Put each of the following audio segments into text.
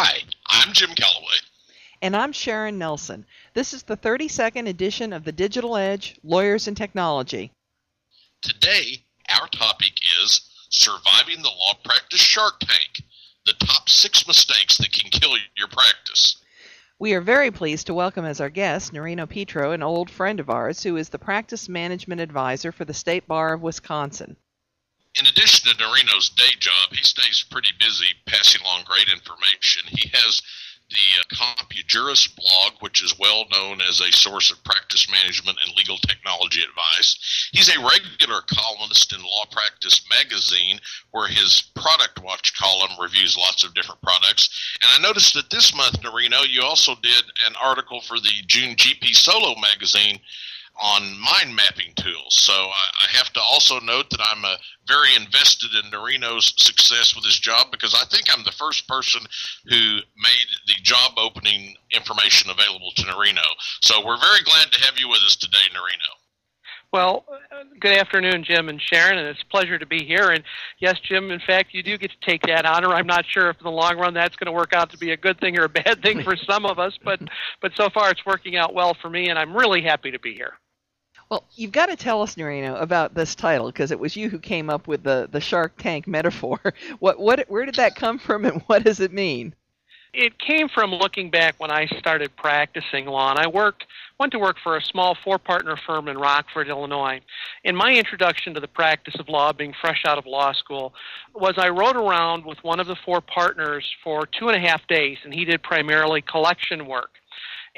Hi, I'm Jim Calloway. And I'm Sharon Nelson. This is the 32nd edition of the Digital Edge Lawyers and Technology. Today, our topic is Surviving the Law Practice Shark Tank the top six mistakes that can kill your practice. We are very pleased to welcome as our guest Nerino Petro, an old friend of ours who is the practice management advisor for the State Bar of Wisconsin. In addition to Nerino's day job, he stays pretty busy passing along great information. He has the uh, blog, which is well known as a source of practice management and legal technology advice. He's a regular columnist in Law Practice magazine, where his Product Watch column reviews lots of different products. And I noticed that this month, Nerino, you also did an article for the June GP Solo magazine on mind mapping tools. So I, I, have to also note that I'm uh, very invested in Nerino's success with his job because I think I'm the first person who made the job opening information available to Nerino. So we're very glad to have you with us today, Nerino. Well, good afternoon, Jim and Sharon, and it's a pleasure to be here. And yes, Jim, in fact, you do get to take that honor. I'm not sure if in the long run that's going to work out to be a good thing or a bad thing for some of us, but but so far it's working out well for me, and I'm really happy to be here. Well, you've got to tell us, Nerino, about this title because it was you who came up with the, the Shark Tank metaphor. What what where did that come from, and what does it mean? It came from looking back when I started practicing law, and I worked went to work for a small four partner firm in Rockford, Illinois. And my introduction to the practice of law, being fresh out of law school, was I rode around with one of the four partners for two and a half days, and he did primarily collection work.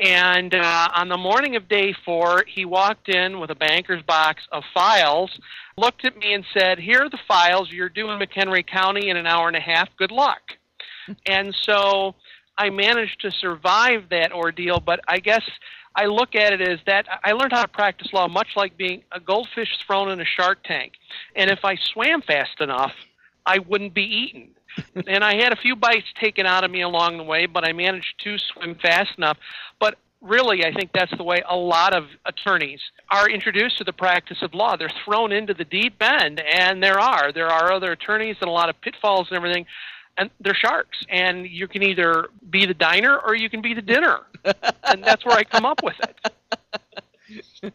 And uh, on the morning of day four, he walked in with a banker's box of files, looked at me and said, Here are the files. You're doing McHenry County in an hour and a half. Good luck. and so I managed to survive that ordeal, but I guess I look at it as that I learned how to practice law much like being a goldfish thrown in a shark tank. And if I swam fast enough, I wouldn't be eaten. and I had a few bites taken out of me along the way, but I managed to swim fast enough. But really, I think that's the way a lot of attorneys are introduced to the practice of law. They're thrown into the deep end, and there are. There are other attorneys and a lot of pitfalls and everything, and they're sharks. And you can either be the diner or you can be the dinner. and that's where I come up with it.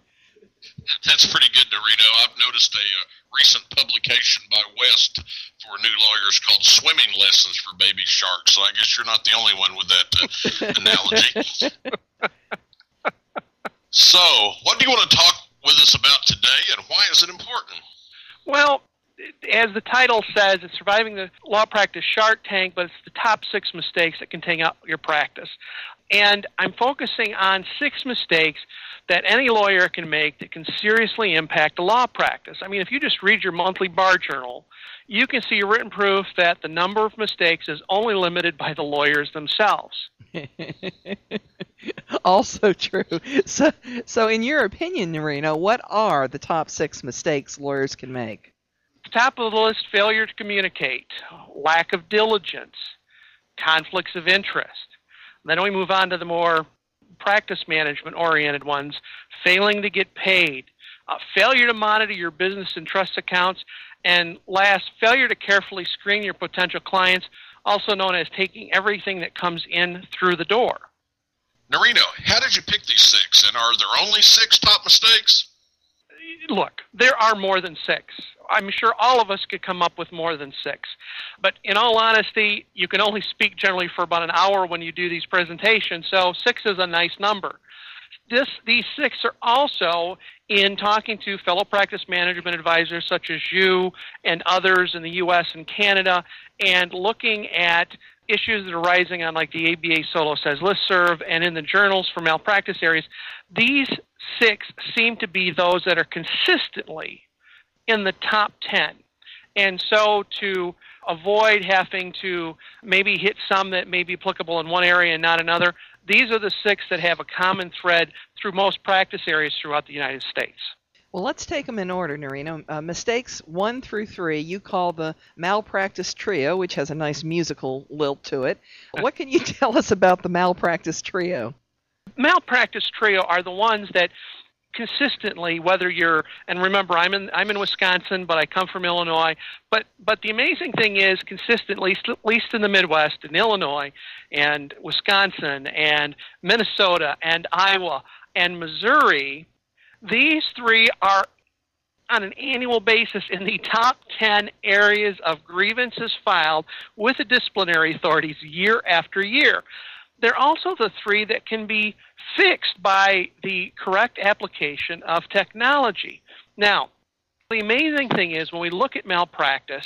That's pretty good, Nerino. I've noticed a, a uh, recent publication by West for new lawyers called "Swimming Lessons for Baby Sharks." So I guess you're not the only one with that uh, analogy. so, what do you want to talk with us about today, and why is it important? Well, as the title says, it's surviving the law practice shark tank, but it's the top six mistakes that can take out your practice. And I'm focusing on six mistakes that any lawyer can make that can seriously impact a law practice. I mean, if you just read your monthly bar journal, you can see written proof that the number of mistakes is only limited by the lawyers themselves. also true. So, so in your opinion, Nerino, what are the top six mistakes lawyers can make? Top of the list: failure to communicate, lack of diligence, conflicts of interest. Then we move on to the more practice management oriented ones, failing to get paid, uh, failure to monitor your business and trust accounts, and last, failure to carefully screen your potential clients, also known as taking everything that comes in through the door. Nerino, how did you pick these six? And are there only six top mistakes? Look, there are more than six. I'm sure all of us could come up with more than six. But in all honesty, you can only speak generally for about an hour when you do these presentations, so six is a nice number. This, these six are also in talking to fellow practice management advisors such as you and others in the U.S. and Canada, and looking at issues that are rising on like the ABA Solosez listserv and in the journals for malpractice areas. These six seem to be those that are consistently in the top 10. And so to avoid having to maybe hit some that may be applicable in one area and not another, these are the six that have a common thread through most practice areas throughout the United States. Well, let's take them in order, Nerino. Uh, mistakes one through three, you call the malpractice trio, which has a nice musical lilt to it. What can you tell us about the malpractice trio? Malpractice trio are the ones that consistently whether you're and remember I'm in I'm in Wisconsin but I come from Illinois but but the amazing thing is consistently at least in the Midwest in Illinois and Wisconsin and Minnesota and Iowa and Missouri these three are on an annual basis in the top 10 areas of grievances filed with the disciplinary authorities year after year. They're also the three that can be fixed by the correct application of technology. Now, the amazing thing is when we look at malpractice,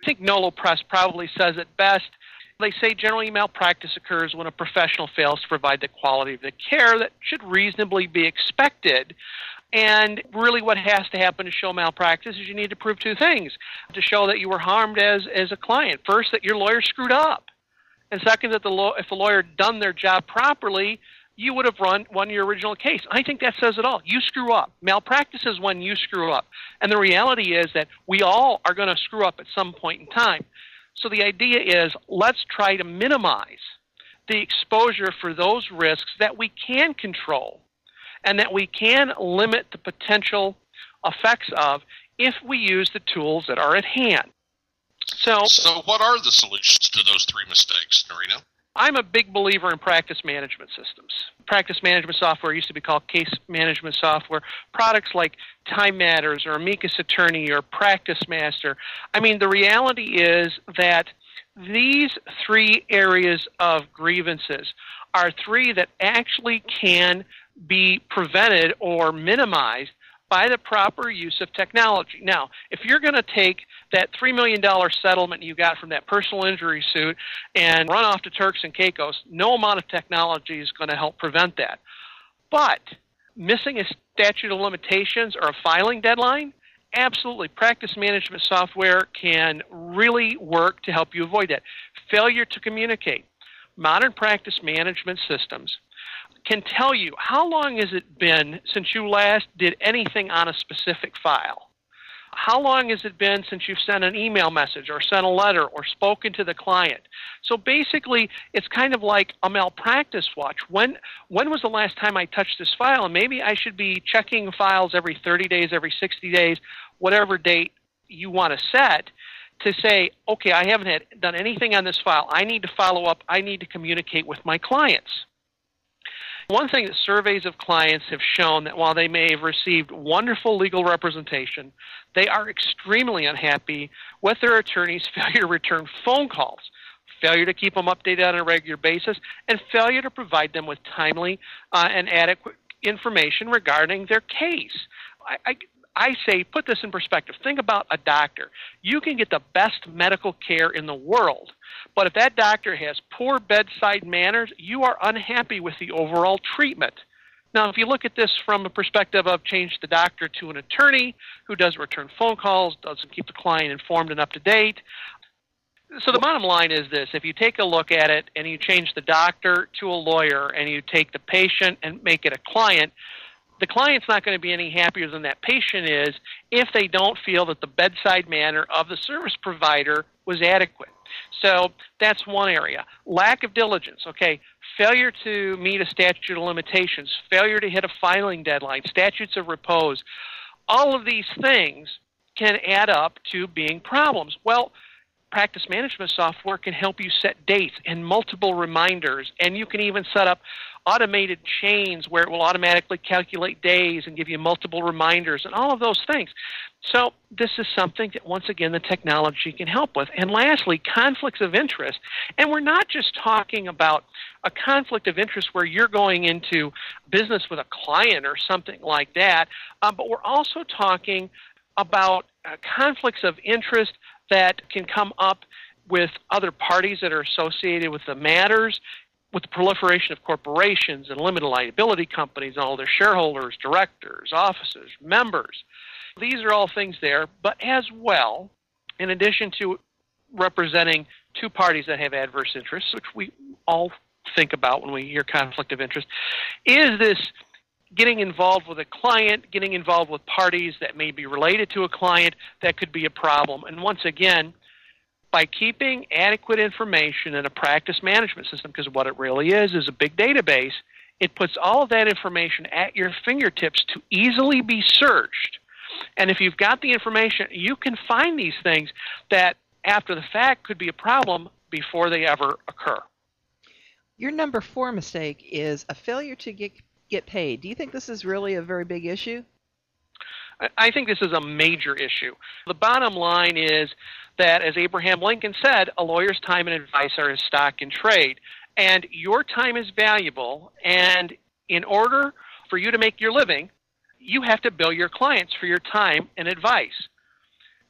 I think Nolo Press probably says it best. They say generally malpractice occurs when a professional fails to provide the quality of the care that should reasonably be expected. And really, what has to happen to show malpractice is you need to prove two things to show that you were harmed as, as a client. First, that your lawyer screwed up and second, that the law, if the lawyer had done their job properly, you would have run won your original case. I think that says it all. You screw up. Malpractice is when you screw up, and the reality is that we all are going to screw up at some point in time. So the idea is let's try to minimize the exposure for those risks that we can control and that we can limit the potential effects of if we use the tools that are at hand. So, so what are the solutions to those three mistakes, Nerino? I'm a big believer in practice management systems. Practice management software used to be called case management software. Products like Time Matters or Amicus Attorney or PracticeMaster. I mean, the reality is that these three areas of grievances are three that actually can be prevented or minimized by the proper use of technology. Now, if you're going to take that $3 million settlement you got from that personal injury suit and run off to Turks and Caicos, no amount of technology is going to help prevent that. But missing a statute of limitations or a filing deadline, absolutely. Practice management software can really work to help you avoid that. Failure to communicate. Modern practice management systems can tell you how long has it been since you last did anything on a specific file? How long has it been since you've sent an email message or sent a letter or spoken to the client? So basically, it's kind of like a malpractice watch. When when was the last time I touched this file? And maybe I should be checking files every 30 days, every 60 days, whatever date you want to set to say, okay, I haven't had, done anything on this file. I need to follow up. I need to communicate with my clients. One thing that surveys of clients have shown that while they may have received wonderful legal representation, they are extremely unhappy with their attorney's failure to return phone calls, failure to keep them updated on a regular basis, and failure to provide them with timely uh, and adequate information regarding their case. I, I, I say, put this in perspective. Think about a doctor. You can get the best medical care in the world, but if that doctor has poor bedside manners, you are unhappy with the overall treatment. Now, if you look at this from a perspective of change the doctor to an attorney who does return phone calls, doesn't keep the client informed and up to date. So the bottom line is this if you take a look at it and you change the doctor to a lawyer and you take the patient and make it a client, the client's not going to be any happier than that patient is if they don't feel that the bedside manner of the service provider was adequate. So that's one area. Lack of diligence, okay, failure to meet a statute of limitations, failure to hit a filing deadline, statutes of repose, all of these things can add up to being problems. Well, practice management software can help you set dates and multiple reminders, and you can even set up automated chains where it will automatically calculate days and give you multiple reminders and all of those things. So, this is something that, once again, the technology can help with. And lastly, conflicts of interest. And we're not just talking about a conflict of interest where you're going into business with a client or something like that, uh, but we're also talking about uh, conflicts of interest that can come up with other parties that are associated with the matters with the proliferation of corporations and limited liability companies and all their shareholders, directors, officers, members, these are all things there. But as well, in addition to representing two parties that have adverse interests, which we all think about when we hear conflict of interest, is this getting involved with a client, getting involved with parties that may be related to a client that could be a problem. And once again, by keeping adequate information in a practice management system, because what it really is is a big database, It puts all of that information at your fingertips to easily be searched. And if you've got the information, you can find these things that after the fact could be a problem before they ever occur. Your number four mistake is a failure to get get paid. Do you think this is really a very big issue? I think this is a major issue. The bottom line is that, as Abraham Lincoln said, a lawyer's time and advice are his stock in trade. And your time is valuable, and in order for you to make your living, you have to bill your clients for your time and advice.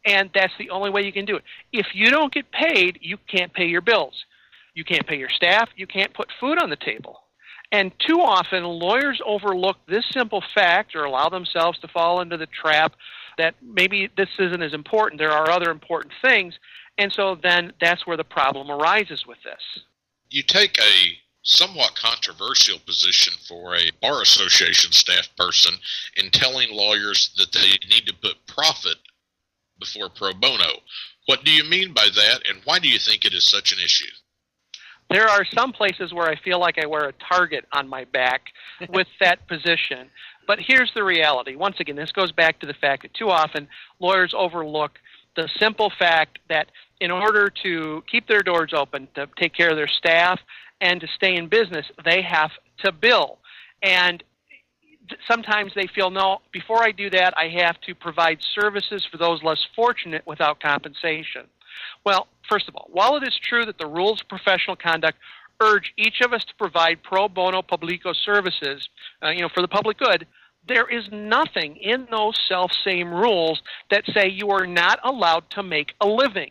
And that's the only way you can do it. If you don't get paid, you can't pay your bills. You can't pay your staff. You can't put food on the table. And too often, lawyers overlook this simple fact or allow themselves to fall into the trap that maybe this isn't as important. There are other important things. And so then that's where the problem arises with this. You take a somewhat controversial position for a bar association staff person in telling lawyers that they need to put profit before pro bono. What do you mean by that, and why do you think it is such an issue? There are some places where I feel like I wear a target on my back with that position. But here's the reality. Once again, this goes back to the fact that too often lawyers overlook the simple fact that in order to keep their doors open, to take care of their staff, and to stay in business, they have to bill. And sometimes they feel, no, before I do that, I have to provide services for those less fortunate without compensation. Well, first of all, while it is true that the rules of professional conduct urge each of us to provide pro bono publico services, uh, you know, for the public good, there is nothing in those self same rules that say you are not allowed to make a living.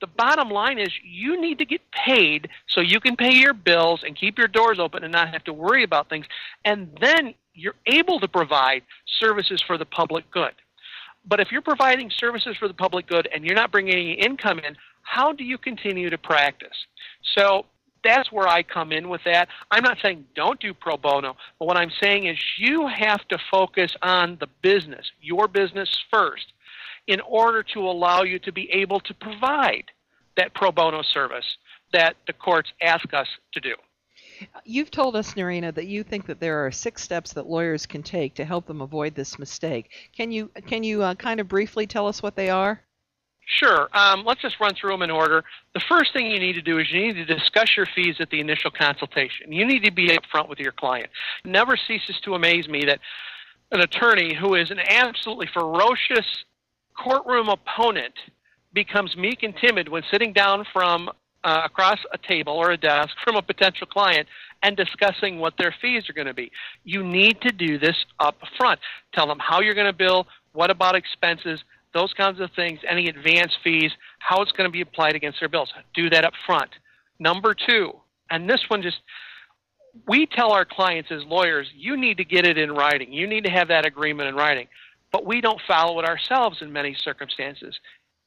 The bottom line is you need to get paid so you can pay your bills and keep your doors open and not have to worry about things. And then you're able to provide services for the public good. But if you're providing services for the public good and you're not bringing any income in, how do you continue to practice? So that's where I come in with that. I'm not saying don't do pro bono, but what I'm saying is you have to focus on the business, your business first, in order to allow you to be able to provide that pro bono service that the courts ask us to do. You've told us, Nerino, that you think that there are six steps that lawyers can take to help them avoid this mistake. Can you can you uh, kind of briefly tell us what they are? Sure. Um, let's just run through them in order. The first thing you need to do is you need to discuss your fees at the initial consultation. You need to be upfront with your client. It never ceases to amaze me that an attorney who is an absolutely ferocious courtroom opponent becomes meek and timid when sitting down from uh, across a table or a desk from a potential client and discussing what their fees are going to be. You need to do this up front. Tell them how you're going to bill, what about expenses, those kinds of things, any advance fees, how it's going to be applied against their bills. Do that up front. Number two, and this one just we tell our clients as lawyers, you need to get it in writing. You need to have that agreement in writing. But we don't follow it ourselves in many circumstances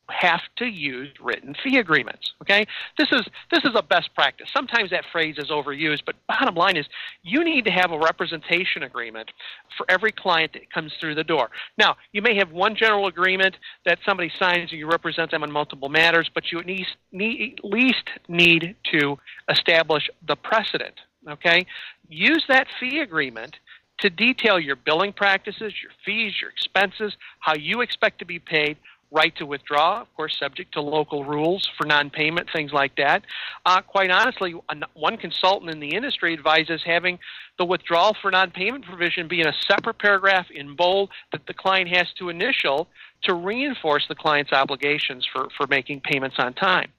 have to use written fee agreements. Okay, this is this is a best practice. Sometimes that phrase is overused, but bottom line is you need to have a representation agreement for every client that comes through the door. Now, you may have one general agreement that somebody signs and you represent them on multiple matters, but you at least need, at least need to establish the precedent. Okay, use that fee agreement to detail your billing practices, your fees, your expenses, how you expect to be paid, right to withdraw, of course, subject to local rules for non-payment, things like that. Uh, quite honestly, one consultant in the industry advises having the withdrawal for non-payment provision be in a separate paragraph in bold that the client has to initial to reinforce the client's obligations for, for making payments on time.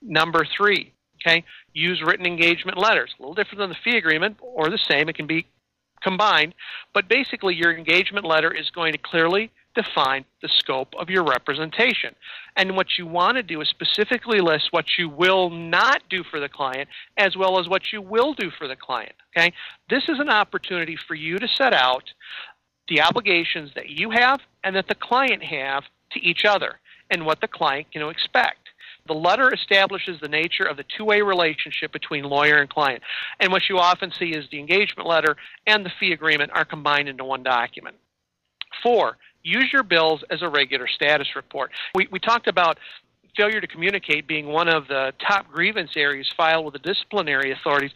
Number three, okay, use written engagement letters. A little different than the fee agreement, or the same. It can be combined, but basically your engagement letter is going to clearly define the scope of your representation. And what you want to do is specifically list what you will not do for the client as well as what you will do for the client. Okay? This is an opportunity for you to set out the obligations that you have and that the client have to each other and what the client can expect. The letter establishes the nature of the two way relationship between lawyer and client. And what you often see is the engagement letter and the fee agreement are combined into one document. Four, use your bills as a regular status report. We, we talked about failure to communicate being one of the top grievance areas filed with the disciplinary authorities.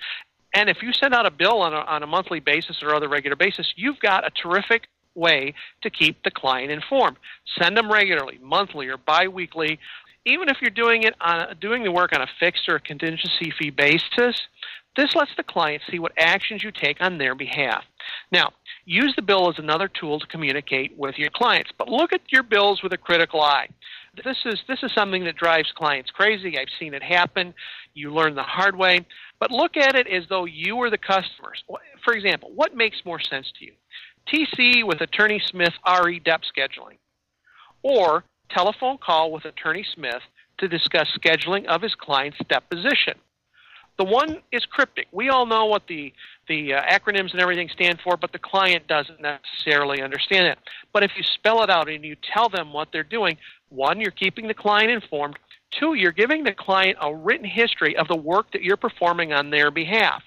And if you send out a bill on a, on a monthly basis or other regular basis, you've got a terrific way to keep the client informed. Send them regularly, monthly or biweekly. Even if you're doing it on doing the work on a fixed or contingency fee basis, this lets the client see what actions you take on their behalf. Now, use the bill as another tool to communicate with your clients, but look at your bills with a critical eye. This is this is something that drives clients crazy. I've seen it happen. You learn the hard way, but look at it as though you were the customers. For example, what makes more sense to you? TC with Attorney Smith RE DEP scheduling, or telephone call with Attorney Smith to discuss scheduling of his client's deposition. The one is cryptic. We all know what the the uh, acronyms and everything stand for, but the client doesn't necessarily understand it. But if you spell it out and you tell them what they're doing, one, you're keeping the client informed. Two, you're giving the client a written history of the work that you're performing on their behalf.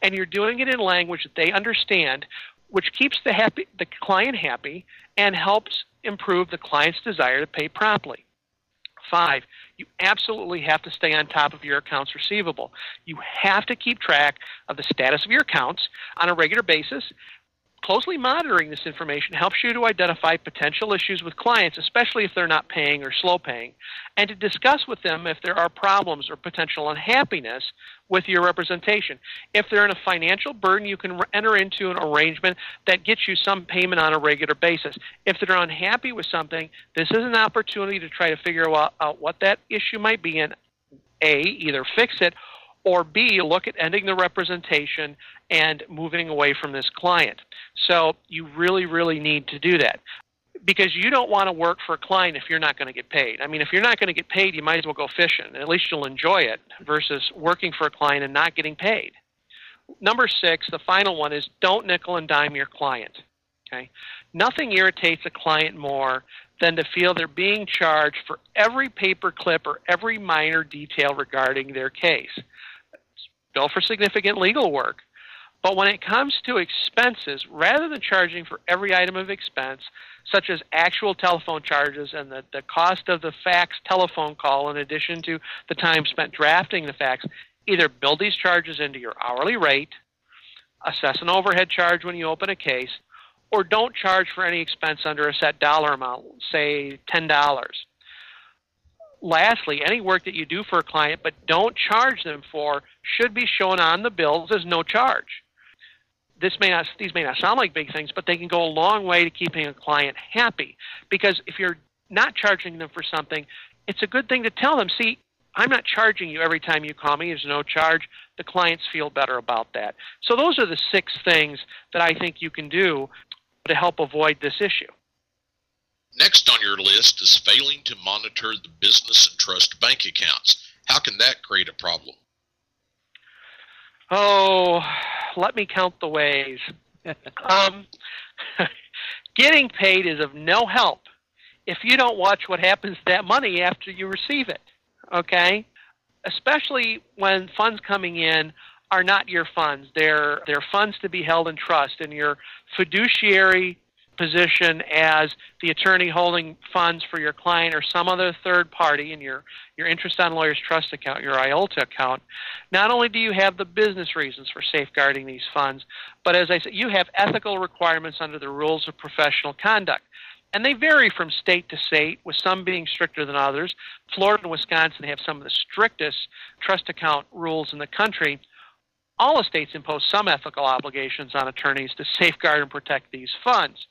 And you're doing it in language that they understand, which keeps the happy the client happy and helps improve the client's desire to pay promptly. Five, you absolutely have to stay on top of your accounts receivable. You have to keep track of the status of your accounts on a regular basis Closely monitoring this information helps you to identify potential issues with clients, especially if they're not paying or slow paying, and to discuss with them if there are problems or potential unhappiness with your representation. If they're in a financial burden, you can enter into an arrangement that gets you some payment on a regular basis. If they're unhappy with something, this is an opportunity to try to figure out, out what that issue might be and A, either fix it or B, look at ending the representation and moving away from this client. So you really, really need to do that because you don't want to work for a client if you're not going to get paid. I mean, if you're not going to get paid, you might as well go fishing. At least you'll enjoy it versus working for a client and not getting paid. Number six, the final one is don't nickel and dime your client. Okay? Nothing irritates a client more than to feel they're being charged for every paper clip or every minor detail regarding their case bill for significant legal work. But when it comes to expenses, rather than charging for every item of expense, such as actual telephone charges and the, the cost of the fax telephone call in addition to the time spent drafting the fax, either build these charges into your hourly rate, assess an overhead charge when you open a case, or don't charge for any expense under a set dollar amount, say $10 lastly, any work that you do for a client but don't charge them for should be shown on the bills as no charge. This may not, these may not sound like big things, but they can go a long way to keeping a client happy. Because if you're not charging them for something, it's a good thing to tell them, see, I'm not charging you every time you call me. There's no charge. The clients feel better about that. So those are the six things that I think you can do to help avoid this issue. Next on your list is failing to monitor the business and trust bank accounts. How can that create a problem? Oh, let me count the ways. um, getting paid is of no help if you don't watch what happens to that money after you receive it. Okay? Especially when funds coming in are not your funds. They're they're funds to be held in trust and your fiduciary position as the attorney holding funds for your client or some other third party in your, your interest on lawyer's trust account, your IOLTA account, not only do you have the business reasons for safeguarding these funds, but as I said, you have ethical requirements under the rules of professional conduct. And they vary from state to state, with some being stricter than others. Florida and Wisconsin have some of the strictest trust account rules in the country all states impose some ethical obligations on attorneys to safeguard and protect these funds.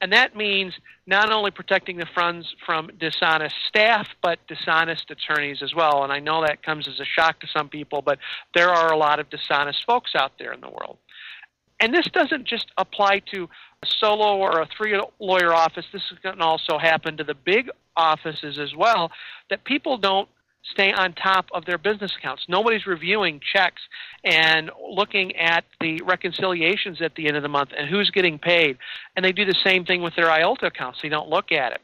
And that means not only protecting the funds from dishonest staff, but dishonest attorneys as well. And I know that comes as a shock to some people, but there are a lot of dishonest folks out there in the world. And this doesn't just apply to a solo or a three lawyer office. This can also happen to the big offices as well, that people don't stay on top of their business accounts. Nobody's reviewing checks and looking at the reconciliations at the end of the month and who's getting paid. And they do the same thing with their IOLTA accounts. They don't look at it.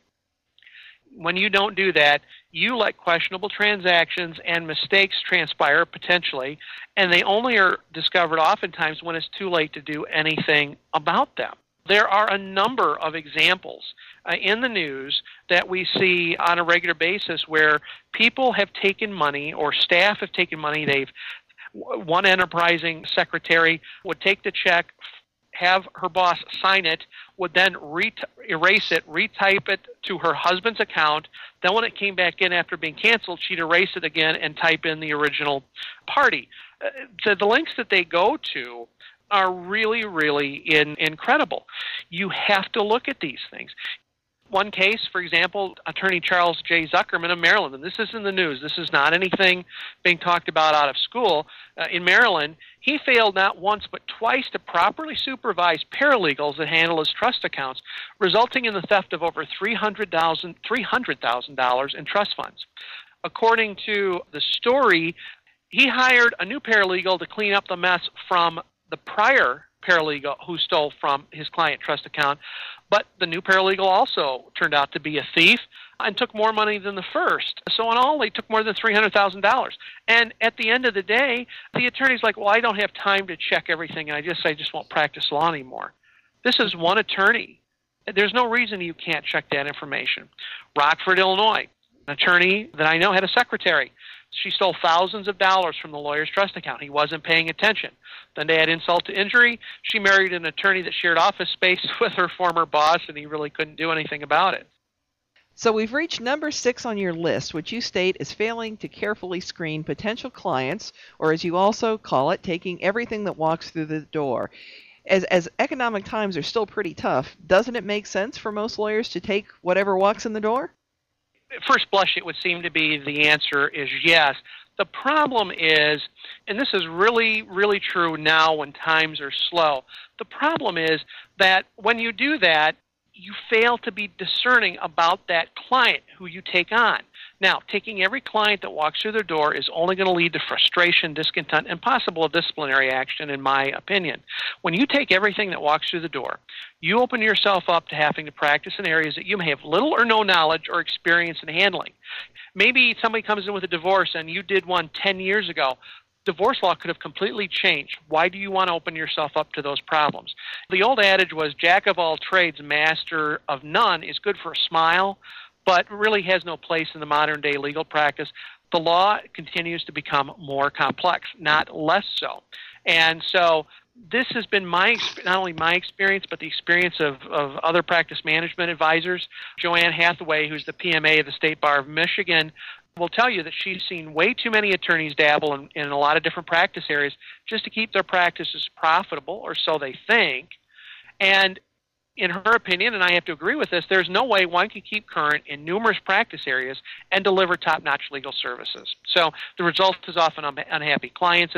When you don't do that, you let questionable transactions and mistakes transpire potentially, and they only are discovered oftentimes when it's too late to do anything about them. There are a number of examples uh, in the news that we see on a regular basis where people have taken money or staff have taken money they've one enterprising secretary would take the check, have her boss sign it, would then re- erase it, retype it to her husband's account. Then, when it came back in after being canceled, she'd erase it again and type in the original party. Uh, the, the links that they go to are really, really in, incredible. You have to look at these things. One case, for example, attorney Charles J. Zuckerman of Maryland, and this is in the news, this is not anything being talked about out of school. Uh, in Maryland, he failed not once but twice to properly supervise paralegals that handle his trust accounts, resulting in the theft of over $300,000 $300, in trust funds. According to the story, he hired a new paralegal to clean up the mess from the prior paralegal who stole from his client trust account. But the new paralegal also turned out to be a thief and took more money than the first. So in all, they took more than three hundred thousand dollars. And at the end of the day, the attorney's like, "Well, I don't have time to check everything, and I just I just won't practice law anymore." This is one attorney. There's no reason you can't check that information. Rockford, Illinois, an attorney that I know had a secretary she stole thousands of dollars from the lawyer's trust account. He wasn't paying attention. Then to add insult to injury, she married an attorney that shared office space with her former boss, and he really couldn't do anything about it. So we've reached number six on your list, which you state is failing to carefully screen potential clients, or as you also call it, taking everything that walks through the door. As, as economic times are still pretty tough, doesn't it make sense for most lawyers to take whatever walks in the door? First blush, it would seem to be the answer is yes. The problem is, and this is really, really true now when times are slow, the problem is that when you do that, you fail to be discerning about that client who you take on. Now, taking every client that walks through their door is only going to lead to frustration, discontent, and possible disciplinary action, in my opinion. When you take everything that walks through the door, you open yourself up to having to practice in areas that you may have little or no knowledge or experience in handling. Maybe somebody comes in with a divorce and you did one 10 years ago divorce law could have completely changed. Why do you want to open yourself up to those problems? The old adage was jack of all trades, master of none is good for a smile, but really has no place in the modern day legal practice. The law continues to become more complex, not less so. And so this has been my not only my experience, but the experience of, of other practice management advisors. JoAnn Hathaway, who's the PMA of the State Bar of Michigan, will tell you that she's seen way too many attorneys dabble in, in a lot of different practice areas just to keep their practices profitable, or so they think. And in her opinion, and I have to agree with this, there's no way one can keep current in numerous practice areas and deliver top notch legal services. So the result is often unhappy clients,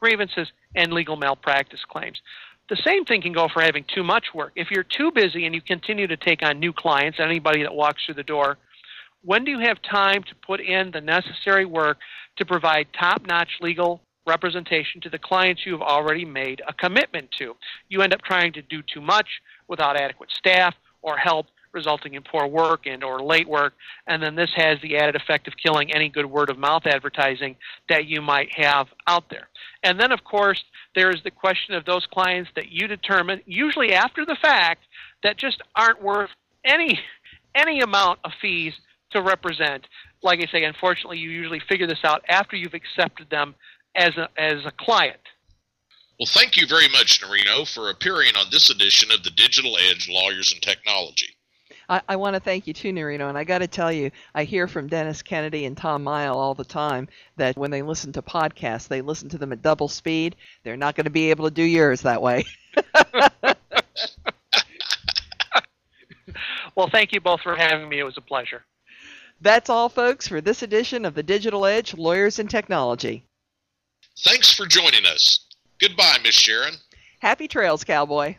grievances, and legal malpractice claims. The same thing can go for having too much work. If you're too busy and you continue to take on new clients, anybody that walks through the door, when do you have time to put in the necessary work to provide top notch legal representation to the clients you have already made a commitment to? You end up trying to do too much without adequate staff or help resulting in poor work and or late work. And then this has the added effect of killing any good word of mouth advertising that you might have out there. And then of course there's the question of those clients that you determine usually after the fact that just aren't worth any any amount of fees to represent. Like i say unfortunately you usually figure this out after you've accepted them as a as a client well, thank you very much, Nerino, for appearing on this edition of the Digital Edge Lawyers and Technology. I, I want to thank you too, Nerino, and I got to tell you, I hear from Dennis Kennedy and Tom Mighell all the time that when they listen to podcasts, they listen to them at double speed. They're not going to be able to do yours that way. well, thank you both for having me. It was a pleasure. That's all, folks, for this edition of the Digital Edge Lawyers and Technology. Thanks for joining us. Goodbye, Miss Sharon. Happy trails, cowboy.